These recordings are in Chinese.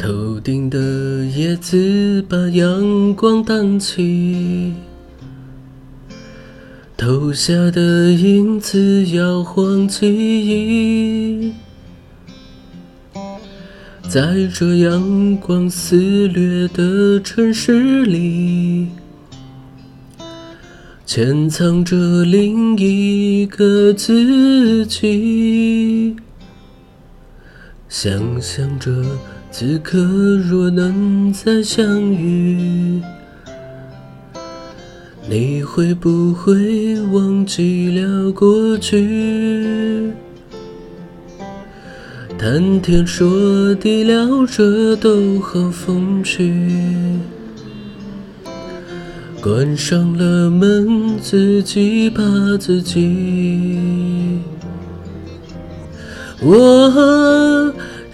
头顶的叶子把阳光挡起，投下的影子摇晃记忆，在这阳光肆虐的城市里，潜藏着另一个自己，想象着。此刻若能再相遇，你会不会忘记了过去？谈天说地聊着都好风趣，关上了门自己怕自己。我。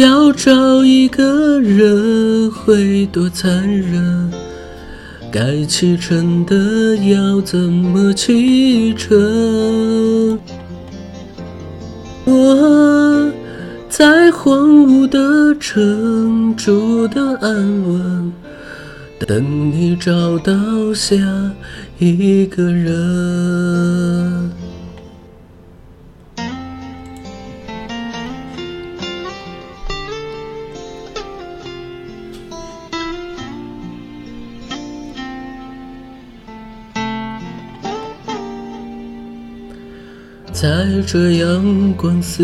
要找一个人会多残忍，该启程的要怎么启程？我在荒芜的城住的安稳，等你找到下一个人。在这阳光肆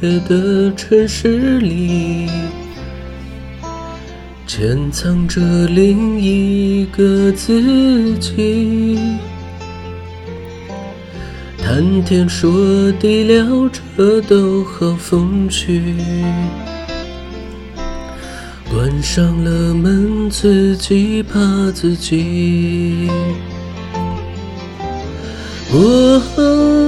虐的城市里，潜藏着另一个自己。谈天说地聊着都好风趣，关上了门自己怕自己。我。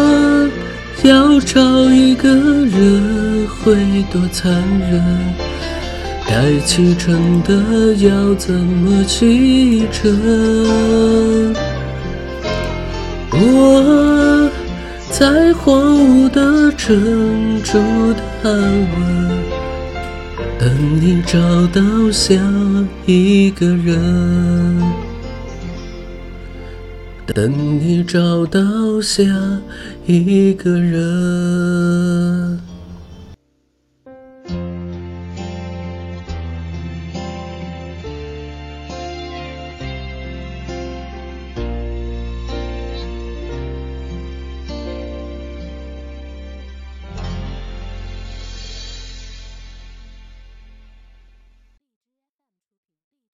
要找一个人会多残忍，该启程的要怎么启程？我在荒芜的城住的安稳，等你找到下一个人。等你找到下一个人。